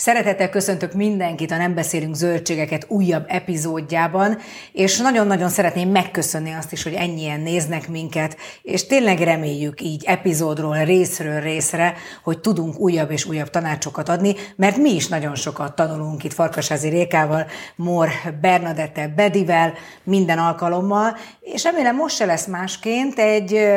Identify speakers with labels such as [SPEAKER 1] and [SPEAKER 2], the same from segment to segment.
[SPEAKER 1] Szeretettel köszöntök mindenkit a Nem beszélünk zöldségeket újabb epizódjában, és nagyon-nagyon szeretném megköszönni azt is, hogy ennyien néznek minket, és tényleg reméljük így epizódról, részről részre, hogy tudunk újabb és újabb tanácsokat adni, mert mi is nagyon sokat tanulunk itt Farkasázi Rékával, Mor Bernadette Bedivel minden alkalommal, és remélem most se lesz másként egy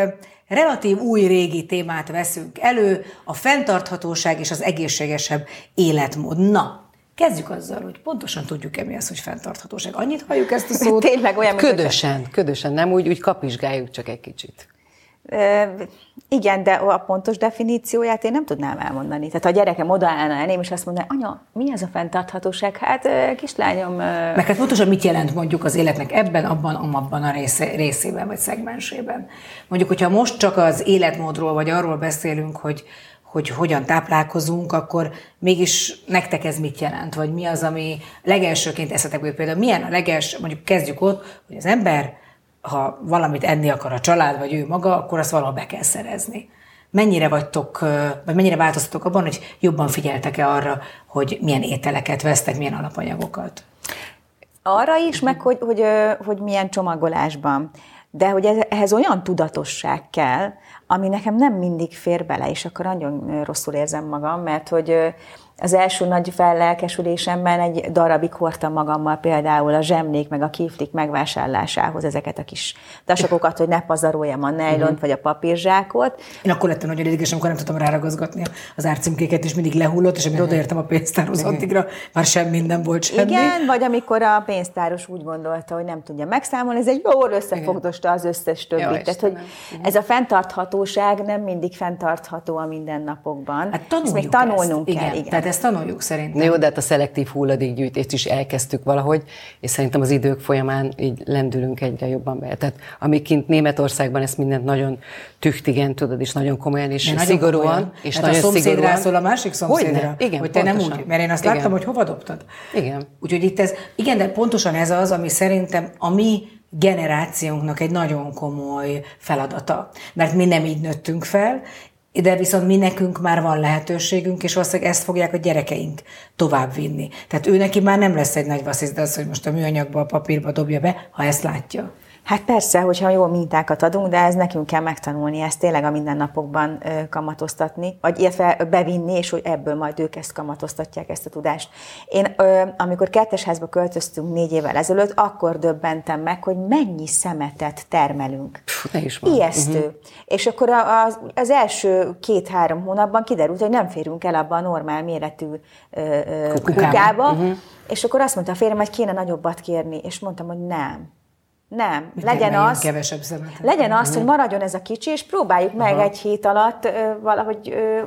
[SPEAKER 1] relatív új régi témát veszünk elő, a fenntarthatóság és az egészségesebb életmód. Na, Kezdjük azzal, hogy pontosan tudjuk-e mi az, hogy fenntarthatóság. Annyit halljuk ezt a szót?
[SPEAKER 2] Tényleg olyan,
[SPEAKER 3] Ködösen, ködösen, nem úgy, úgy kapizsgáljuk csak egy kicsit.
[SPEAKER 2] Igen, de a pontos definícióját én nem tudnám elmondani. Tehát ha a gyerekem odaállna elém, és azt mondaná, anya, mi ez a fenntarthatóság? Hát kislányom...
[SPEAKER 1] Meg hát pontosan mit jelent mondjuk az életnek ebben, abban, amabban a része, részében, vagy szegmensében? Mondjuk, hogyha most csak az életmódról, vagy arról beszélünk, hogy hogy hogyan táplálkozunk, akkor mégis nektek ez mit jelent? Vagy mi az, ami legelsőként eszetekből például milyen a leges, mondjuk kezdjük ott, hogy az ember ha valamit enni akar a család, vagy ő maga, akkor azt valahol be kell szerezni. Mennyire vagytok, vagy mennyire változtatok abban, hogy jobban figyeltek-e arra, hogy milyen ételeket vesztek, milyen alapanyagokat?
[SPEAKER 2] Arra is, meg hogy, hogy, hogy milyen csomagolásban. De hogy ehhez olyan tudatosság kell, ami nekem nem mindig fér bele, és akkor nagyon rosszul érzem magam, mert hogy az első nagy fellelkesülésemben egy darabig hordtam magammal például a zsemlék meg a kiflik megvásárlásához ezeket a kis tasakokat, hogy ne pazaroljam a nejlont uh-huh. vagy a papírzsákot.
[SPEAKER 1] Én akkor lettem nagyon ideges, amikor nem tudtam ráragazgatni az árcímkéket, és mindig lehullott, és amikor uh-huh. odaértem a pénztárhoz addigra, már semmi nem volt semmi.
[SPEAKER 2] Igen, vagy amikor a pénztáros úgy gondolta, hogy nem tudja megszámolni, ez egy jól összefogdosta az összes többit. Jó, Tehát, hogy ez a fenntarthatóság nem mindig fenntartható a mindennapokban. Hát
[SPEAKER 1] Ezt még tanulnunk ezt. kell. Igen. igen. Tehát ezt tanuljuk szerintem.
[SPEAKER 3] Na jó, de hát a szelektív hulladékgyűjtést is elkezdtük valahogy, és szerintem az idők folyamán így lendülünk egyre jobban be. Tehát amíg kint Németországban ezt mindent nagyon tüchtigen, tudod, és nagyon komolyan, és nagyon szigorúan. Komolyan.
[SPEAKER 1] És hát nagyon a szomszédra szigorúan. szól a másik szomszédra, Hogyne? igen, hogy te pontosan. nem úgy, mert én azt igen. láttam, hogy hova dobtad.
[SPEAKER 3] Igen.
[SPEAKER 1] Úgyhogy itt ez, igen, de pontosan ez az, ami szerintem a mi generációnknak egy nagyon komoly feladata. Mert mi nem így nőttünk fel, de viszont mi nekünk már van lehetőségünk, és valószínűleg ezt fogják a gyerekeink tovább vinni. Tehát ő neki már nem lesz egy nagy vasszizda az, hogy most a műanyagba, a papírba dobja be, ha ezt látja.
[SPEAKER 2] Hát persze, hogyha jó mintákat adunk, de ez nekünk kell megtanulni, ezt tényleg a mindennapokban kamatoztatni, vagy illetve bevinni, és hogy ebből majd ők ezt kamatoztatják, ezt a tudást. Én, amikor kertesházba költöztünk négy évvel ezelőtt, akkor döbbentem meg, hogy mennyi szemetet termelünk.
[SPEAKER 3] Puh, is
[SPEAKER 2] van. Ijesztő. Uh-huh. És akkor az, az első két-három hónapban kiderült, hogy nem férünk el abba a normál méretű ö, kukába, uh-huh. és akkor azt mondta a férjem, hogy kéne nagyobbat kérni, és mondtam, hogy nem nem.
[SPEAKER 1] Mit
[SPEAKER 2] legyen az,
[SPEAKER 1] kevesebb szemetet.
[SPEAKER 2] legyen az, hogy maradjon ez a kicsi, és próbáljuk meg Aha. egy hét alatt ö, valahogy ö,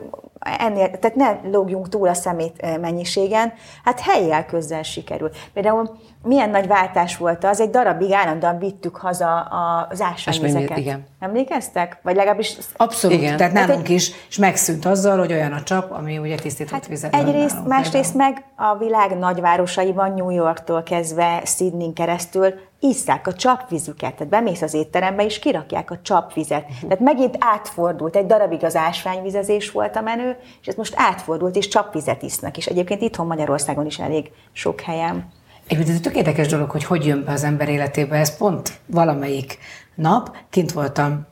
[SPEAKER 2] ennél, tehát ne lógjunk túl a szemét mennyiségen, hát helyjel közel sikerül. Például milyen nagy váltás volt az, egy darabig állandóan vittük haza az ásványvizeket. Igen. Emlékeztek? Vagy legalábbis...
[SPEAKER 1] Abszolút, igen. tehát nálunk hát, is, és megszűnt azzal, hogy olyan a csap, ami ugye tisztított hát vizet
[SPEAKER 2] Egyrészt, másrészt meg a világ nagyvárosaiban, New Yorktól kezdve Sydney keresztül isszák a csapvizüket, tehát bemész az étterembe, és kirakják a csapvizet. Tehát megint átfordult, egy darabig az ásványvizezés volt a menő, és ez most átfordult, és csapvizet isznak, és egyébként itthon Magyarországon is elég sok helyen.
[SPEAKER 1] Egyébként ez egy tök érdekes dolog, hogy hogy jön be az ember életébe. Ez pont valamelyik nap kint voltam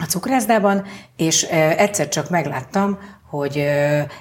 [SPEAKER 1] a cukrászdában, és egyszer csak megláttam, hogy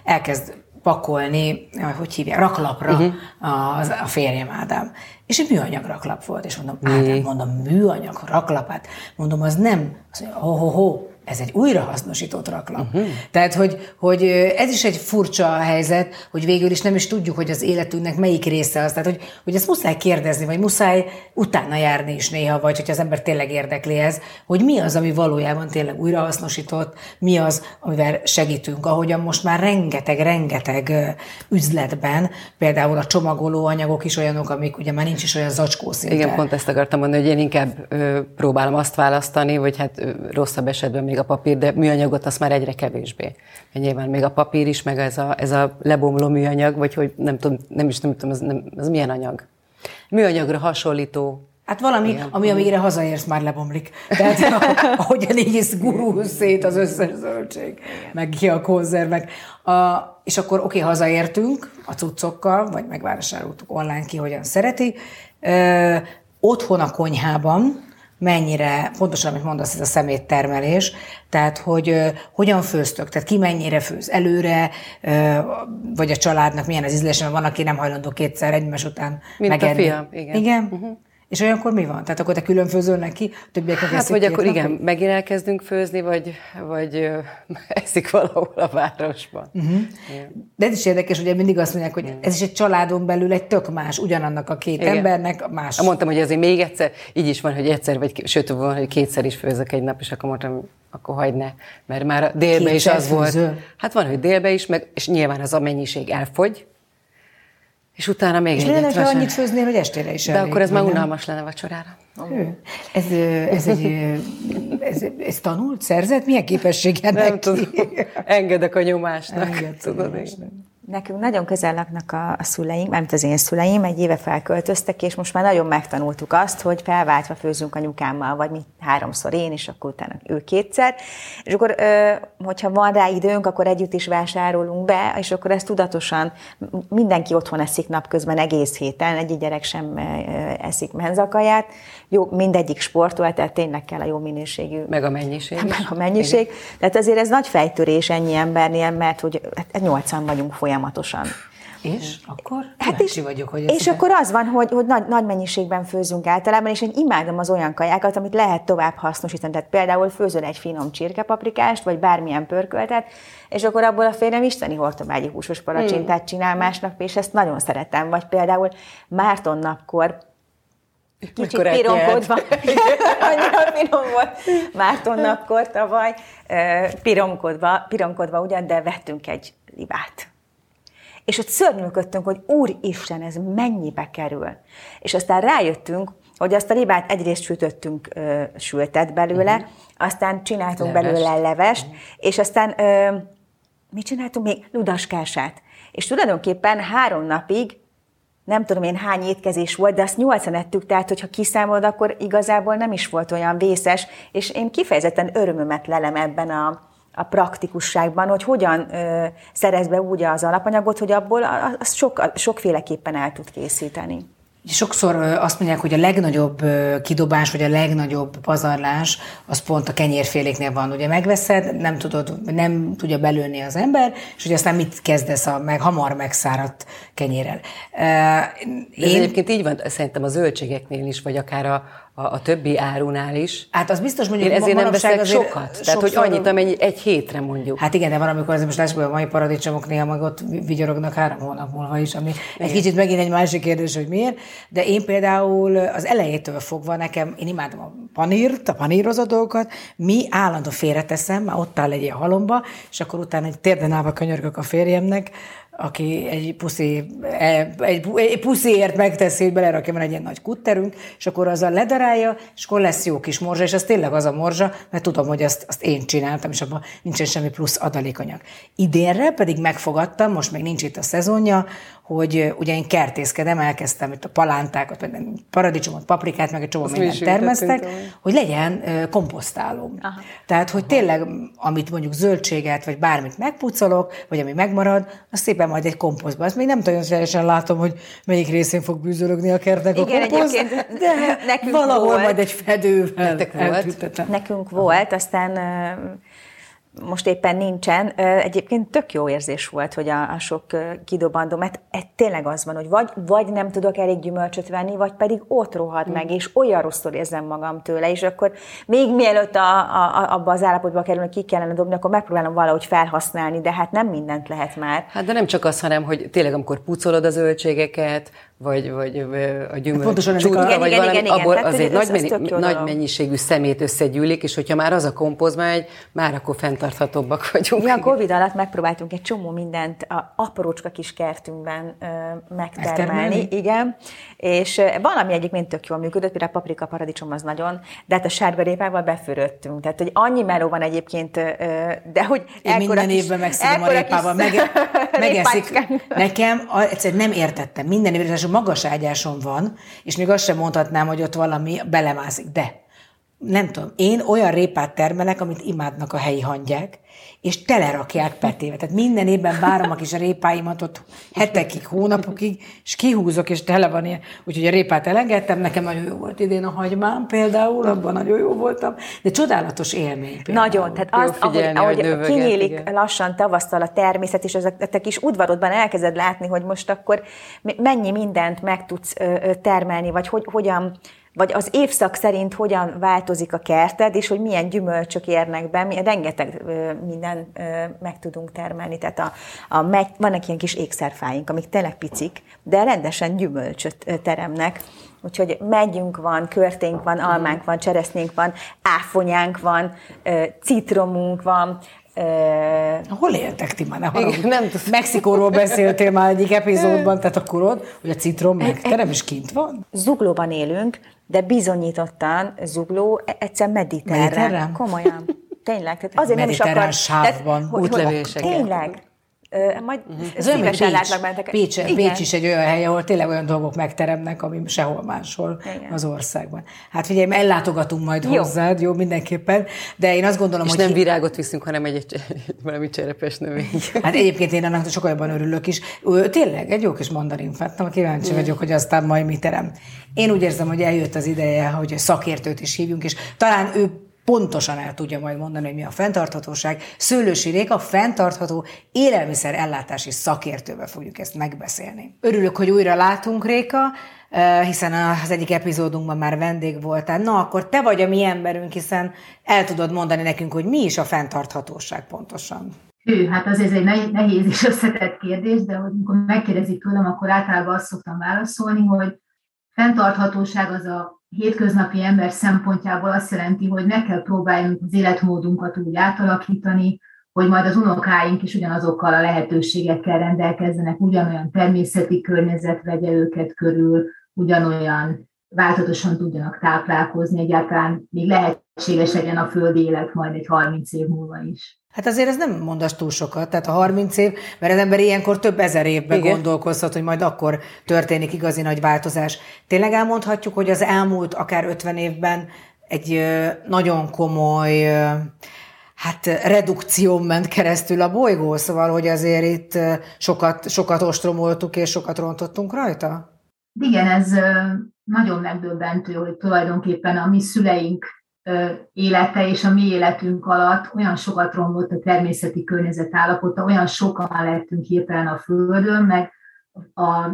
[SPEAKER 1] elkezd pakolni, hogy hívják, raklapra uh-huh. a, a férjem Ádám. És egy műanyag raklap volt, és mondom, Ádám, mondom, műanyag raklapát. Mondom, az nem, az mondja, ho, ho, ho, ez egy újrahasznosított raklap. Uh-huh. Tehát, hogy, hogy ez is egy furcsa helyzet, hogy végül is nem is tudjuk, hogy az életünknek melyik része az. Tehát, hogy, hogy ezt muszáj kérdezni, vagy muszáj utána járni is néha, vagy hogy az ember tényleg érdekli ez, hogy mi az, ami valójában tényleg újrahasznosított, mi az, amivel segítünk. Ahogyan most már rengeteg, rengeteg üzletben, például a csomagoló anyagok is olyanok, amik ugye már nincs is olyan zacskó szinte.
[SPEAKER 3] Igen, pont ezt akartam mondani, hogy én inkább ö, próbálom azt választani, vagy hát ö, rosszabb esetben még még a papír, de műanyagot az már egyre kevésbé. Nyilván még a papír is, meg ez a, ez a lebomló műanyag, vagy hogy nem tudom, nem is nem tudom, az, nem, az milyen anyag. Műanyagra hasonlító
[SPEAKER 1] Hát valami, Igen. ami amire hazaérsz, már lebomlik. Tehát ahogyan így gurul szét az összes zöldség, meg ki a konzervek. A, és akkor oké, okay, hazaértünk a cuccokkal, vagy megvásároltuk online ki, hogyan szereti. Ö, otthon a konyhában, mennyire, pontosan, amit mondasz, ez a szeméttermelés, tehát, hogy ö, hogyan főztök, tehát ki mennyire főz előre, ö, vagy a családnak milyen az ízlése, mert van, aki nem hajlandó kétszer egymás után
[SPEAKER 3] Mint
[SPEAKER 1] megenni.
[SPEAKER 3] a fiam, igen.
[SPEAKER 1] Igen? Uh-huh. És olyankor mi van? Tehát akkor te külön főzöl neki, többiek
[SPEAKER 3] Hát, vagy akkor igen, megint elkezdünk főzni, vagy, vagy ö, eszik valahol a városban. Uh-huh.
[SPEAKER 1] De ez is érdekes, ugye mindig azt mondják, hogy ez is egy családon belül egy tök más, ugyanannak a két
[SPEAKER 3] Igen.
[SPEAKER 1] embernek más.
[SPEAKER 3] Mondtam, hogy azért még egyszer, így is van, hogy egyszer, vagy sőt, van, hogy kétszer is főzök egy nap, és akkor mondtam, akkor hagyd ne, mert már a délbe is az volt.
[SPEAKER 1] főzöl?
[SPEAKER 3] Hát van, hogy délbe is, meg, és nyilván az a mennyiség elfogy, és utána még
[SPEAKER 1] És
[SPEAKER 3] egyet.
[SPEAKER 1] lenne, ha annyit főznél, hogy estére is
[SPEAKER 3] De
[SPEAKER 1] elég,
[SPEAKER 3] akkor ez már unalmas lenne vacsorára.
[SPEAKER 1] Ez, ez egy, ez, ez tanult, szerzett? Milyen képessége
[SPEAKER 3] Nem
[SPEAKER 1] neki?
[SPEAKER 3] tudom, engedek a nyomásnak.
[SPEAKER 1] Engedsz a nyomásnak.
[SPEAKER 2] Nekünk nagyon közel laknak a, a szüleim, nem az én szüleim, egy éve felköltöztek, és most már nagyon megtanultuk azt, hogy felváltva főzünk anyukámmal, vagy mi háromszor én, és akkor utána ő kétszer. És akkor, hogyha van rá időnk, akkor együtt is vásárolunk be, és akkor ezt tudatosan mindenki otthon eszik napközben egész héten, egyik gyerek sem eszik menzakaját. Jó, mindegyik sportol, tehát tényleg kell a jó minőségű
[SPEAKER 3] Meg a mennyiség is.
[SPEAKER 2] meg a mennyiség. Tehát azért ez nagy fejtörés ennyi embernél, mert hogy hát nyolcan vagyunk folyamatosan.
[SPEAKER 1] És akkor
[SPEAKER 2] Hát és,
[SPEAKER 1] vagyok, hogy
[SPEAKER 2] és akkor az van, hogy, hogy nagy, nagy mennyiségben főzünk általában, és én imádom az olyan kajákat, amit lehet tovább hasznosítani. Tehát például főzöl egy finom csirkepaprikást, vagy bármilyen pörköltet, és akkor abból a férjem isteni hortobágyi húsos palacsintát csinál másnap, és ezt nagyon szeretem. Vagy például Márton napkor kicsit
[SPEAKER 3] Mikor
[SPEAKER 2] piromkodva, annyira finom volt Márton napkor tavaly, piromkodva, piromkodva ugyan, de vettünk egy libát. És ott szörnyűködtünk, hogy úristen, ez mennyibe kerül. És aztán rájöttünk, hogy azt a libát egyrészt sütöttünk ö, sültet belőle, uh-huh. aztán csináltunk
[SPEAKER 3] Levest.
[SPEAKER 2] belőle levest, uh-huh. és aztán ö, mit csináltunk még? Ludaskását. És tulajdonképpen három napig nem tudom én hány étkezés volt, de azt nyolcan ettük, tehát hogyha kiszámolod, akkor igazából nem is volt olyan vészes, és én kifejezetten örömömet lelem ebben a, a praktikusságban, hogy hogyan ö, szerez be úgy az alapanyagot, hogy abból azt sok, sokféleképpen el tud készíteni.
[SPEAKER 1] Sokszor azt mondják, hogy a legnagyobb kidobás, vagy a legnagyobb pazarlás, az pont a kenyérféléknél van. Ugye megveszed, nem tudod, nem tudja belőni az ember, és hogy aztán mit kezdesz a meg, hamar megszáradt kenyérrel. Ö,
[SPEAKER 3] De ez
[SPEAKER 1] Én,
[SPEAKER 3] egyébként így van, szerintem a zöldségeknél is, vagy akár a, a, a többi árunál is.
[SPEAKER 1] hát az biztos mondjuk,
[SPEAKER 3] Én ezért nem veszek
[SPEAKER 1] azért
[SPEAKER 3] sokat. Tehát, hogy
[SPEAKER 1] sokszor-
[SPEAKER 3] annyit, amennyi egy hétre mondjuk.
[SPEAKER 1] Hát igen, de van, amikor azért most lássuk, a mai paradicsomok néha meg ott vigyorognak három hónap múlva is, ami egy kicsit megint egy másik kérdés, hogy miért. De én például az elejétől fogva nekem, én imádom a panírt, a panírozott dolgokat, mi állandó félreteszem, már ott áll egy ilyen halomba, és akkor utána egy térden állva könyörgök a férjemnek, aki egy puszi, e, egy, egy pusziért megteszi, hogy belerakja, van egy ilyen nagy kutterünk, és akkor azzal ledarálja, és akkor lesz jó kis morzsa, és az tényleg az a morzsa, mert tudom, hogy azt, azt én csináltam, és abban nincsen semmi plusz adalékanyag. Idénre pedig megfogadtam, most még nincs itt a szezonja, hogy ugye én kertészkedem, elkezdtem itt a palántákat, vagy paradicsomot, paprikát, meg egy csomó
[SPEAKER 3] mi
[SPEAKER 1] mindent termesztek, hogy legyen. Aha. Tehát, hogy tényleg, amit mondjuk zöldséget, vagy bármit megpucolok, vagy ami megmarad, az szépen majd egy komposztba. Azt még nem nagyon teljesen látom, hogy melyik részén fog bűzölögni a kertnek
[SPEAKER 2] Igen,
[SPEAKER 1] a komposzt, de
[SPEAKER 2] nekünk
[SPEAKER 1] valahol
[SPEAKER 2] volt.
[SPEAKER 1] majd egy fedővel
[SPEAKER 3] Nektek volt?
[SPEAKER 2] Nekünk volt, aztán most éppen nincsen. Egyébként tök jó érzés volt, hogy a, a sok kidobandó, mert ez tényleg az van, hogy vagy, vagy nem tudok elég gyümölcsöt venni, vagy pedig ott rohad meg, és olyan rosszul érzem magam tőle, és akkor még mielőtt a, a, a, abba az állapotba kerül, hogy ki kellene dobni, akkor megpróbálom valahogy felhasználni, de hát nem mindent lehet már.
[SPEAKER 3] Hát de nem csak az, hanem, hogy tényleg amikor pucolod a zöldségeket, vagy, vagy a gyümölcs
[SPEAKER 1] Pontosan ezek a-
[SPEAKER 3] csútra,
[SPEAKER 2] Igen,
[SPEAKER 3] vagy
[SPEAKER 2] igen,
[SPEAKER 3] valami,
[SPEAKER 2] igen, igen.
[SPEAKER 3] abból
[SPEAKER 2] Tehát, hogy
[SPEAKER 3] azért
[SPEAKER 2] ez-
[SPEAKER 3] nagy,
[SPEAKER 2] ez
[SPEAKER 3] mennyi, nagy mennyiségű szemét összegyűlik, és hogyha már az a kompoz megy, már akkor fenntarthatóbbak vagyunk.
[SPEAKER 2] Mi a Covid alatt megpróbáltunk egy csomó mindent a aprócska kis kertünkben ö, megtermelni,
[SPEAKER 1] Megtermelni?
[SPEAKER 2] igen, és valami egyébként tök jól működött, például a paprika paradicsom az nagyon, de hát a sárgarépával befürödtünk, tehát hogy annyi meló van egyébként, ö, de hogy
[SPEAKER 1] Én minden
[SPEAKER 2] kis-
[SPEAKER 1] évben megszedem a répával, meg, megeszik. Nekem a, egyszerűen nem értettem. Minden évben, magas ágyáson van, és még azt sem mondhatnám, hogy ott valami belemászik, de nem tudom, én olyan répát termelek, amit imádnak a helyi hangyák, és telerakják petéve. Tehát minden évben várom a kis répáimat ott hetekig, hónapokig, és kihúzok, és tele van ilyen. Úgyhogy a répát elengedtem, nekem nagyon jó volt idén a hagymám például, abban nagyon jó voltam, de csodálatos élmény például.
[SPEAKER 2] Nagyon, tehát az, figyelni, ahogy, ahogy kinyílik igen. lassan tavasztal a természet, és ezek a kis udvarodban elkezded látni, hogy most akkor mennyi mindent meg tudsz termelni, vagy hogy, hogyan vagy az évszak szerint hogyan változik a kerted, és hogy milyen gyümölcsök érnek be, mi rengeteg minden meg tudunk termelni. Tehát a, a meg, vannak ilyen kis ékszerfáink, amik tényleg picik, de rendesen gyümölcsöt teremnek. Úgyhogy megyünk van, körténk van, almánk van, cseresznénk van, áfonyánk van, citromunk van,
[SPEAKER 1] Hol éltek ti már? Ne Igen, nem Mexikóról beszéltél már egyik epizódban, tehát akkor ott, hogy a citrom meg, te nem is kint van?
[SPEAKER 2] Zuglóban élünk, de bizonyítottan Zugló e- egyszer mediterrán. mediterrán? Komolyan. Tényleg. Tehát azért nem is akar...
[SPEAKER 1] sávban,
[SPEAKER 2] útlevéseket. Tényleg. Majd uh-huh. Ez olyan, Pécs,
[SPEAKER 1] látlak Pécs, Pécs is egy olyan hely, ahol tényleg olyan dolgok megteremnek, ami sehol máshol Igen. az országban. Hát figyelj, ellátogatunk majd jó. hozzád, jó, mindenképpen, de én azt gondolom,
[SPEAKER 3] És
[SPEAKER 1] hogy...
[SPEAKER 3] nem virágot viszünk, hanem egy, egy valami cserepes növény.
[SPEAKER 1] Hát egyébként én annak sokkal jobban örülök is. Tényleg, egy jó kis mandarin fettem, kíváncsi vagyok, hogy aztán majd mi terem. Én úgy érzem, hogy eljött az ideje, hogy szakértőt is hívjunk, és talán ő pontosan el tudja majd mondani, hogy mi a fenntarthatóság. Szőlősi Réka fenntartható élelmiszer ellátási szakértővel fogjuk ezt megbeszélni. Örülök, hogy újra látunk, Réka, eh, hiszen az egyik epizódunkban már vendég voltál. Na, akkor te vagy a mi emberünk, hiszen el tudod mondani nekünk, hogy mi is a fenntarthatóság pontosan.
[SPEAKER 4] Hű, hát az ez egy nehéz és összetett kérdés, de amikor megkérdezik tőlem, akkor általában azt szoktam válaszolni, hogy fenntarthatóság az a hétköznapi ember szempontjából azt jelenti, hogy meg kell próbáljunk az életmódunkat úgy átalakítani, hogy majd az unokáink is ugyanazokkal a lehetőségekkel rendelkezzenek, ugyanolyan természeti környezet vegye őket körül, ugyanolyan változatosan tudjanak táplálkozni, egyáltalán még lehetséges legyen a földi élet majd egy 30 év múlva is.
[SPEAKER 1] Hát azért ez nem mondasz túl sokat, tehát a 30 év, mert az ember ilyenkor több ezer évben Igen. gondolkozhat, hogy majd akkor történik igazi nagy változás. Tényleg elmondhatjuk, hogy az elmúlt akár 50 évben egy nagyon komoly hát redukció ment keresztül a bolygó, szóval, hogy azért itt sokat, sokat ostromoltuk és sokat rontottunk rajta?
[SPEAKER 4] Igen, ez nagyon megdöbbentő, hogy tulajdonképpen a mi szüleink élete és a mi életünk alatt olyan sokat romlott a természeti környezet állapota, olyan sokan lettünk hirtelen a Földön, meg a,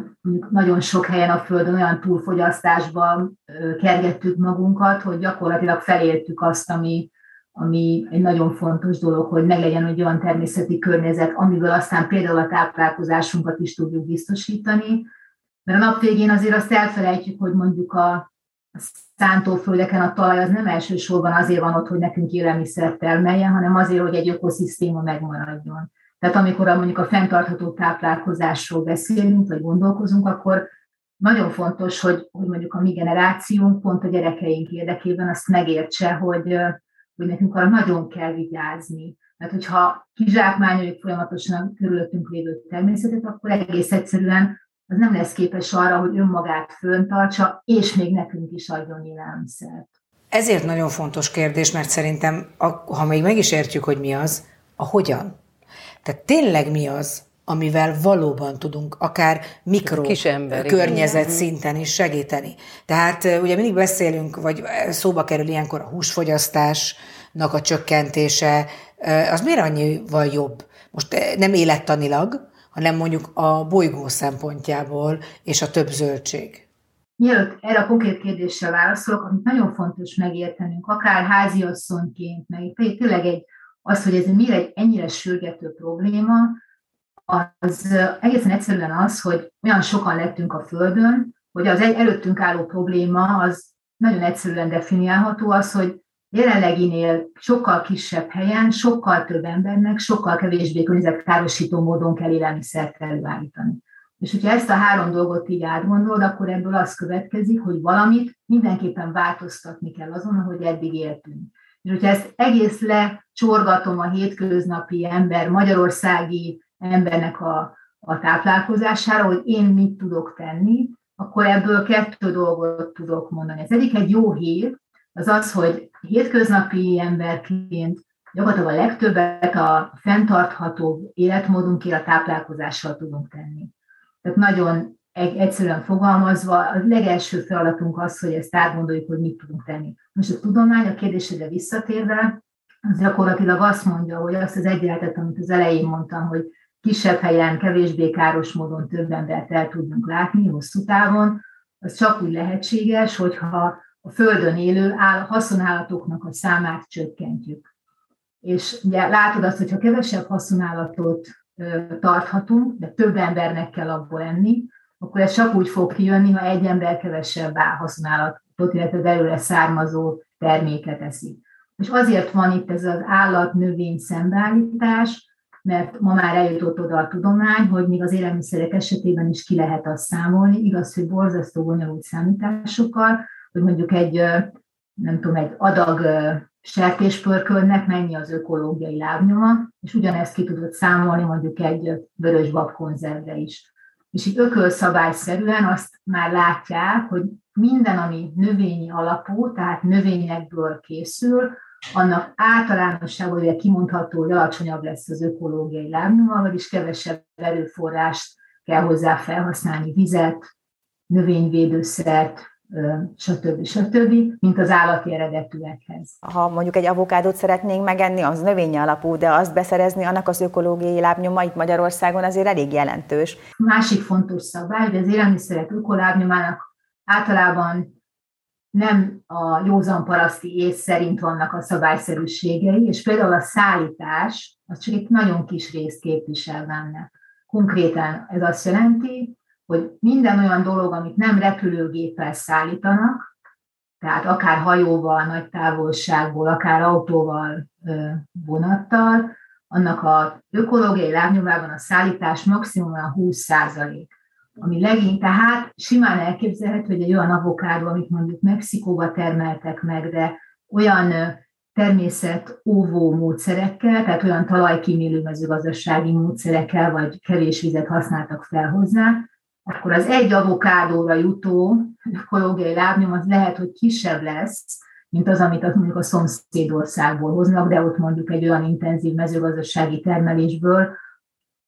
[SPEAKER 4] nagyon sok helyen a Földön olyan túlfogyasztásban kergettük magunkat, hogy gyakorlatilag felértük azt, ami, ami egy nagyon fontos dolog, hogy meglegyen egy olyan természeti környezet, amiből aztán például a táplálkozásunkat is tudjuk biztosítani. Mert a nap végén azért azt elfelejtjük, hogy mondjuk a, szántóföldeken a talaj az nem elsősorban azért van ott, hogy nekünk élelmiszert termeljen, hanem azért, hogy egy ökoszisztéma megmaradjon. Tehát amikor a, mondjuk a fenntartható táplálkozásról beszélünk, vagy gondolkozunk, akkor nagyon fontos, hogy, hogy mondjuk a mi generációnk pont a gyerekeink érdekében azt megértse, hogy, hogy nekünk arra nagyon kell vigyázni. Mert hogyha kizsákmányoljuk folyamatosan a körülöttünk lévő természetet, akkor egész egyszerűen az nem lesz képes arra, hogy önmagát föntartsa, és még nekünk is adjon élelmiszert.
[SPEAKER 1] Ezért nagyon fontos kérdés, mert szerintem, ha még meg is értjük, hogy mi az, a hogyan. Tehát tényleg mi az, amivel valóban tudunk akár mikro környezet igen. szinten is segíteni. Tehát ugye mindig beszélünk, vagy szóba kerül ilyenkor a húsfogyasztásnak a csökkentése, az miért annyival jobb? Most nem élettanilag, hanem mondjuk a bolygó szempontjából és a több zöldség?
[SPEAKER 4] Mielőtt erre a konkrét kérdésre válaszolok, amit nagyon fontos megértenünk, akár háziasszonyként, meg tényleg egy, az, hogy ez miért egy ennyire sürgető probléma, az egészen egyszerűen az, hogy olyan sokan lettünk a Földön, hogy az előttünk álló probléma az nagyon egyszerűen definiálható az, hogy jelenleginél sokkal kisebb helyen, sokkal több embernek, sokkal kevésbé környezetkárosító módon kell élelmiszert előállítani. És hogyha ezt a három dolgot így átgondolod, akkor ebből az következik, hogy valamit mindenképpen változtatni kell azon, ahogy eddig éltünk. És hogyha ezt egész lecsorgatom a hétköznapi ember, magyarországi embernek a, a táplálkozására, hogy én mit tudok tenni, akkor ebből kettő dolgot tudok mondani. Ez egyik egy jó hír, az az, hogy hétköznapi emberként gyakorlatilag a legtöbbet a fenntartható életmódunkért a táplálkozással tudunk tenni. Tehát nagyon egyszerűen fogalmazva, a legelső feladatunk az, hogy ezt átgondoljuk, hogy mit tudunk tenni. Most a tudomány, a kérdésedre visszatérve, az gyakorlatilag azt mondja, hogy azt az egyenletet, amit az elején mondtam, hogy kisebb helyen, kevésbé káros módon több embert el tudunk látni hosszú távon, az csak úgy lehetséges, hogyha a Földön élő áll, haszonállatoknak a számát csökkentjük. És ugye látod azt, hogyha kevesebb haszonállatot tarthatunk, de több embernek kell abból enni, akkor ez csak úgy fog kijönni, ha egy ember kevesebb haszonállatot, illetve belőle származó terméket eszik. És azért van itt ez az állat-növény szembeállítás, mert ma már eljutott oda a tudomány, hogy még az élelmiszerek esetében is ki lehet azt számolni, igaz, hogy borzasztó bonyolult számításokkal, hogy mondjuk egy, nem tudom, egy adag sertéspörkölnek mennyi az ökológiai lábnyoma, és ugyanezt ki tudod számolni mondjuk egy vörös babkonzervre is. És itt ökölszabályszerűen azt már látják, hogy minden, ami növényi alapú, tehát növényekből készül, annak általánosságban ugye kimondható, hogy alacsonyabb lesz az ökológiai lábnyoma, vagyis kevesebb erőforrást kell hozzá felhasználni, vizet, növényvédőszert, stb. stb., mint az állati eredetűekhez.
[SPEAKER 2] Ha mondjuk egy avokádot szeretnénk megenni, az növényi alapú, de azt beszerezni, annak az ökológiai lábnyoma itt Magyarországon azért elég jelentős.
[SPEAKER 4] Másik fontos szabály, hogy az élelmiszerek ökolábnyomának általában nem a józan paraszti ész szerint vannak a szabályszerűségei, és például a szállítás, az csak egy nagyon kis részt képvisel benne. Konkrétan ez azt jelenti, hogy minden olyan dolog, amit nem repülőgéppel szállítanak, tehát akár hajóval, nagy távolságból, akár autóval, vonattal, annak a ökológiai lábnyomában a szállítás maximum a 20 százalék ami legint, tehát simán elképzelhető, hogy egy olyan avokádó, amit mondjuk Mexikóba termeltek meg, de olyan természet óvó módszerekkel, tehát olyan talajkímélő mezőgazdasági módszerekkel, vagy kevés vizet használtak fel hozzá, akkor az egy avokádóra jutó ökológiai lábnyom az lehet, hogy kisebb lesz, mint az, amit mondjuk a szomszédországból hoznak, de ott mondjuk egy olyan intenzív mezőgazdasági termelésből,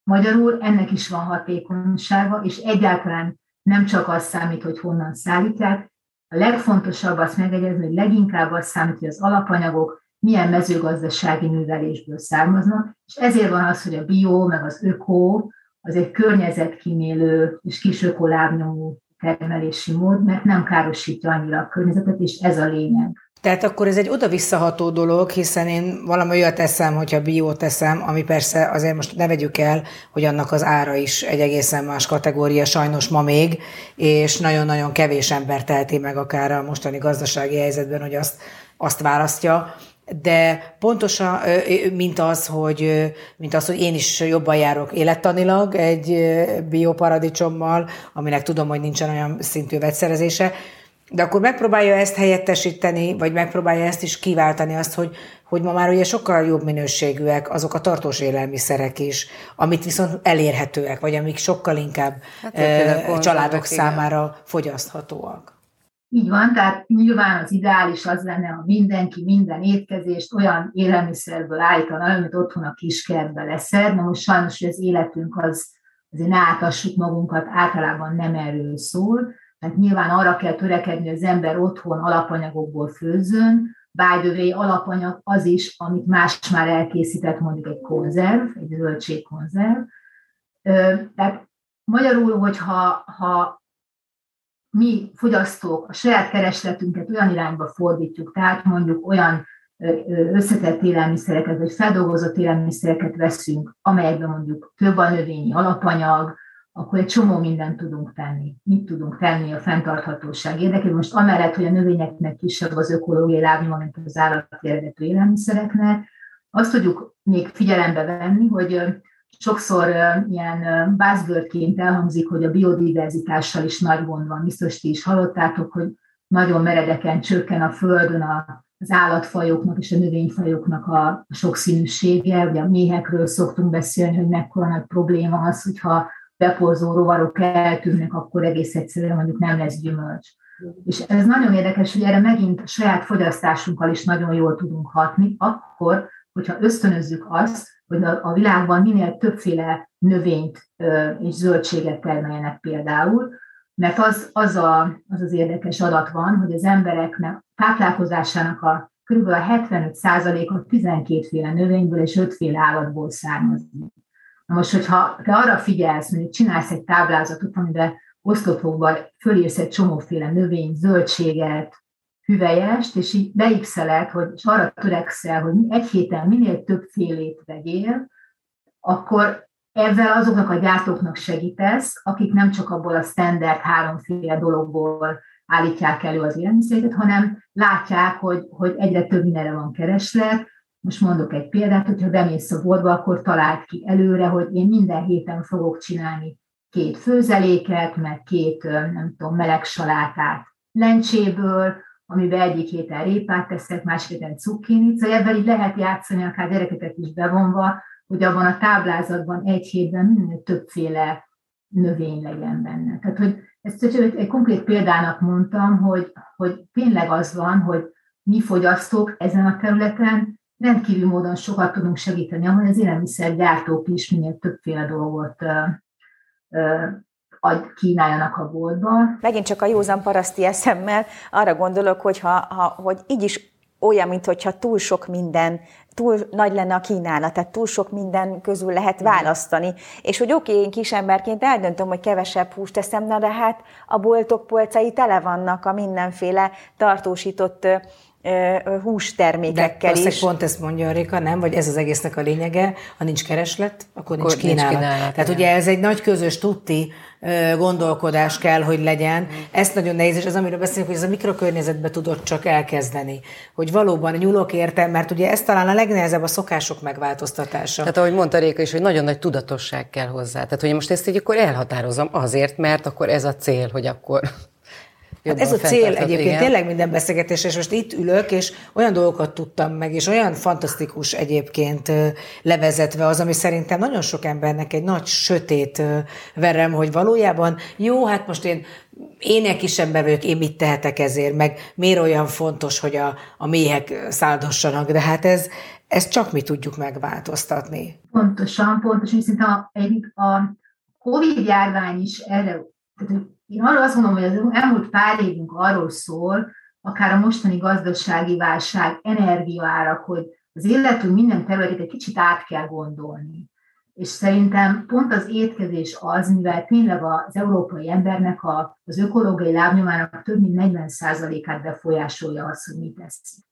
[SPEAKER 4] Magyarul ennek is van hatékonysága, és egyáltalán nem csak az számít, hogy honnan szállítják, a legfontosabb azt megegyezni, hogy leginkább az számít, hogy az alapanyagok milyen mezőgazdasági művelésből származnak, és ezért van az, hogy a bio, meg az öko, az egy környezetkímélő és kis ökolábnyomú termelési mód, mert nem károsítja annyira a környezetet, és ez a lényeg.
[SPEAKER 1] Tehát akkor ez egy oda-visszaható dolog, hiszen én valami olyat teszem, hogyha biót teszem, ami persze azért most ne vegyük el, hogy annak az ára is egy egészen más kategória sajnos ma még, és nagyon-nagyon kevés ember teheti meg akár a mostani gazdasági helyzetben, hogy azt, azt választja de pontosan, mint az, hogy, mint az, hogy én is jobban járok élettanilag egy bioparadicsommal, aminek tudom, hogy nincsen olyan szintű vegyszerezése, de akkor megpróbálja ezt helyettesíteni, vagy megpróbálja ezt is kiváltani azt, hogy, hogy ma már ugye sokkal jobb minőségűek azok a tartós élelmiszerek is, amit viszont elérhetőek, vagy amik sokkal inkább hát, e, családok igen. számára fogyaszthatóak.
[SPEAKER 4] Így van, tehát nyilván az ideális az lenne, ha mindenki minden étkezést olyan élelmiszerből állítana, amit otthon a kiskertbe leszed. Na most sajnos, hogy az életünk az, azért ne átassuk magunkat, általában nem erről szól, tehát nyilván arra kell törekedni, hogy az ember otthon alapanyagokból főzzön, by alapanyag az is, amit más már elkészített, mondjuk egy konzerv, egy zöldségkonzerv. Tehát magyarul, hogyha ha mi fogyasztók a saját keresletünket olyan irányba fordítjuk, tehát mondjuk olyan összetett élelmiszereket, vagy feldolgozott élelmiszereket veszünk, amelyekben mondjuk több a növényi alapanyag, akkor egy csomó mindent tudunk tenni. Mit tudunk tenni a fenntarthatóság érdekében? Most amellett, hogy a növényeknek kisebb az ökológiai lábnyoma, mint az állati eredetű élelmiszereknek, azt tudjuk még figyelembe venni, hogy sokszor ilyen buzzwordként elhangzik, hogy a biodiverzitással is nagy gond van. Biztos ti is hallottátok, hogy nagyon meredeken csökken a Földön a, az állatfajoknak és a növényfajoknak a sokszínűsége. Ugye a méhekről szoktunk beszélni, hogy mekkora nagy probléma az, hogyha beporzó rovarok eltűnnek, akkor egész egyszerűen mondjuk nem lesz gyümölcs. És ez nagyon érdekes, hogy erre megint a saját fogyasztásunkkal is nagyon jól tudunk hatni, akkor, hogyha ösztönözzük azt, hogy a világban minél többféle növényt és zöldséget termeljenek például, mert az az, a, az az érdekes adat van, hogy az embereknek táplálkozásának a kb. 75%-a 12 féle növényből és 5 féle állatból származik. Na most, hogyha te arra figyelsz, mondjuk csinálsz egy táblázatot, amiben oszlopokban fölírsz egy csomóféle növény, zöldséget, hüvelyest, és így beixeled, hogy, és arra törekszel, hogy egy héten minél több félét vegyél, akkor ezzel azoknak a gyártóknak segítesz, akik nem csak abból a standard háromféle dologból állítják elő az élelmiszereket, hanem látják, hogy, hogy egyre több mindenre van kereslet. Most mondok egy példát, hogyha bemész a boltba, akkor talált ki előre, hogy én minden héten fogok csinálni két főzeléket, meg két, nem tudom, meleg salátát lencséből, amiben egyik héten répát teszek, másik héten cukkinit, szóval ebben így lehet játszani, akár gyerekeket is bevonva, hogy abban a táblázatban egy hétben minél többféle növény legyen benne. Tehát, hogy ezt egy konkrét példának mondtam, hogy, hogy tényleg az van, hogy mi fogyasztók ezen a területen rendkívül módon sokat tudunk segíteni, ahol az élelmiszergyártók is minél többféle dolgot ad, kínáljanak a boltba.
[SPEAKER 2] Megint csak a józan paraszti eszemmel arra gondolok, hogy, ha, ha, hogy így is olyan, mintha túl sok minden, túl nagy lenne a kínálat, tehát túl sok minden közül lehet választani. És hogy oké, okay, én kisemberként eldöntöm, hogy kevesebb húst teszem, de hát a boltok polcai tele vannak a mindenféle tartósított hústermékekkel
[SPEAKER 1] De
[SPEAKER 2] is.
[SPEAKER 1] pont ezt mondja Rika, nem? Vagy ez az egésznek a lényege, ha nincs kereslet, akkor, akkor nincs kínálat. Nincs kínálat Tehát ugye ez egy nagy közös tutti gondolkodás kell, hogy legyen. Ezt nagyon nehéz, és az, amiről beszélünk, hogy ez a mikrokörnyezetbe tudod csak elkezdeni. Hogy valóban nyúlok érte, mert ugye ez talán a legnehezebb a szokások megváltoztatása.
[SPEAKER 3] Tehát ahogy mondta Réka is, hogy nagyon nagy tudatosság kell hozzá. Tehát, hogy most ezt így akkor elhatározom azért, mert akkor ez a cél, hogy akkor
[SPEAKER 1] Hát ez a cél egyébként igen. tényleg minden beszélgetés, és most itt ülök, és olyan dolgokat tudtam meg, és olyan fantasztikus egyébként levezetve az, ami szerintem nagyon sok embernek egy nagy sötét verem, hogy valójában jó, hát most én ének is ember vagyok, én mit tehetek ezért, meg miért olyan fontos, hogy a, a méhek száldossanak, de hát ez, ezt csak mi tudjuk megváltoztatni.
[SPEAKER 4] Pontosan, pontosan, hiszen a, a Covid járvány is erre, tehát, én arra azt mondom, hogy az elmúlt pár évünk arról szól, akár a mostani gazdasági válság, energiaárak, hogy az életünk minden területét egy kicsit át kell gondolni. És szerintem pont az étkezés az, mivel tényleg az európai embernek a, az ökológiai lábnyomának több mint 40%-át befolyásolja az, hogy mit teszik.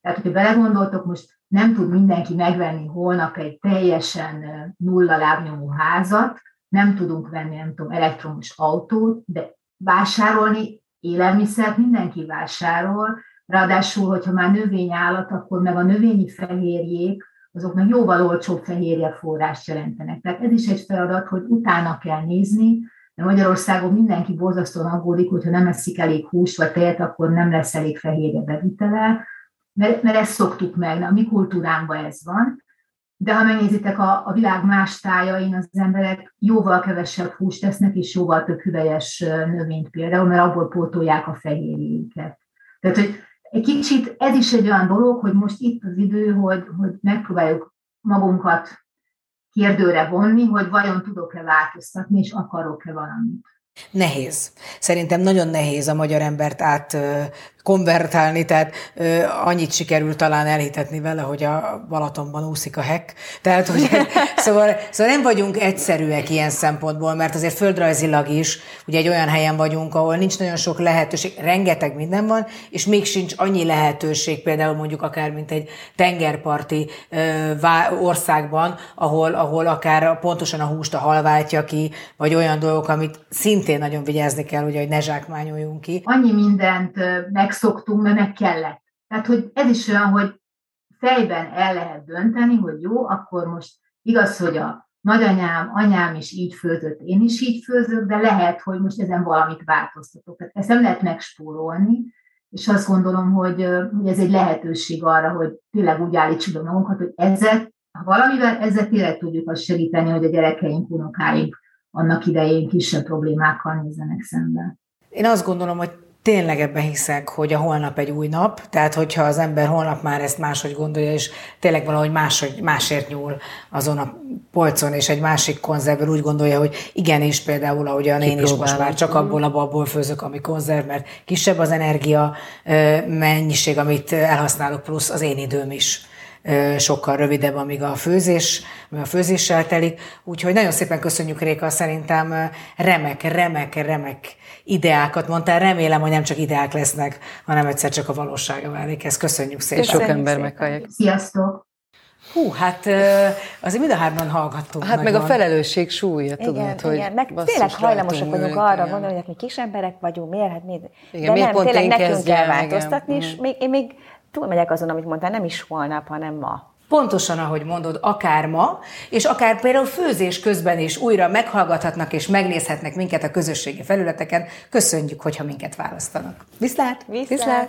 [SPEAKER 4] Tehát, hogyha belegondoltok, most nem tud mindenki megvenni holnap egy teljesen nulla lábnyomó házat, nem tudunk venni, nem tudom, elektromos autót, de vásárolni élelmiszert mindenki vásárol, ráadásul, hogyha már növényállat, akkor meg a növényi fehérjék, azok meg jóval olcsóbb fehérje forrást jelentenek. Tehát ez is egy feladat, hogy utána kell nézni, de Magyarországon mindenki borzasztóan aggódik, hogyha nem eszik elég húst vagy tejet, akkor nem lesz elég fehérje bevitele, mert, mert ezt szoktuk meg, a mi kultúránkban ez van. De ha megnézitek a, a világ más tájain, az emberek jóval kevesebb húst tesznek, és jóval több hüvelyes növényt például, mert abból pótolják a fehérjéket. Tehát, hogy egy kicsit ez is egy olyan dolog, hogy most itt az idő, hogy, hogy megpróbáljuk magunkat kérdőre vonni, hogy vajon tudok-e változtatni, és akarok-e valamit.
[SPEAKER 1] Nehéz. Szerintem nagyon nehéz a magyar embert át konvertálni, tehát ö, annyit sikerült talán elhitetni vele, hogy a Balatonban úszik a hek. Tehát, hogy, szóval, szóval nem vagyunk egyszerűek ilyen szempontból, mert azért földrajzilag is, ugye egy olyan helyen vagyunk, ahol nincs nagyon sok lehetőség, rengeteg minden van, és még sincs annyi lehetőség, például mondjuk akár, mint egy tengerparti ö, vá, országban, ahol, ahol akár pontosan a húst a hal váltja ki, vagy olyan dolgok, amit szintén nagyon vigyázni kell, ugye, hogy ne zsákmányoljunk ki.
[SPEAKER 4] Annyi mindent meg megszoktunk, mert meg kellett. Tehát, hogy ez is olyan, hogy fejben el lehet dönteni, hogy jó, akkor most igaz, hogy a nagyanyám, anyám is így főzött, én is így főzök, de lehet, hogy most ezen valamit változtatok. Tehát ezt nem lehet megspórolni, és azt gondolom, hogy, hogy ez egy lehetőség arra, hogy tényleg úgy állítsuk a magunkat, hogy ezzel, ha valamivel ezzel tényleg tudjuk azt segíteni, hogy a gyerekeink, unokáink annak idején kisebb problémákkal nézzenek szembe.
[SPEAKER 1] Én azt gondolom, hogy tényleg ebben hiszek, hogy a holnap egy új nap, tehát hogyha az ember holnap már ezt máshogy gondolja, és tényleg valahogy máshogy, másért nyúl azon a polcon, és egy másik konzervből úgy gondolja, hogy igenis például, ahogyan én is most már csak abból a babból főzök, ami konzerv, mert kisebb az energia mennyiség, amit elhasználok, plusz az én időm is sokkal rövidebb, amíg a főzés, a főzéssel telik. Úgyhogy nagyon szépen köszönjük, Réka, szerintem remek, remek, remek ideákat mondtál. Remélem, hogy nem csak ideák lesznek, hanem egyszer csak a valósága válik. Ezt köszönjük szépen.
[SPEAKER 3] Köszönjük Sok ember meghallják.
[SPEAKER 4] Sziasztok!
[SPEAKER 1] Hú, hát azért mind a hárman hallgattunk.
[SPEAKER 3] Hát nagyon. meg a felelősség súlya, tudod,
[SPEAKER 2] igen,
[SPEAKER 3] hogy
[SPEAKER 2] igen. Meg tényleg hajlamosak vagyunk arra igen. gondolni, hogy hát mi kis emberek vagyunk, miért, hát mi... Igen, De miért nem, tényleg nekünk kell változtatni, és még, én még túlmegyek azon, amit mondtál, nem is holnap, hanem ma.
[SPEAKER 1] Pontosan, ahogy mondod, akár ma, és akár például főzés közben is újra meghallgathatnak és megnézhetnek minket a közösségi felületeken. Köszönjük, hogyha minket választanak. Viszlát!
[SPEAKER 2] Viszlát! Viszlát.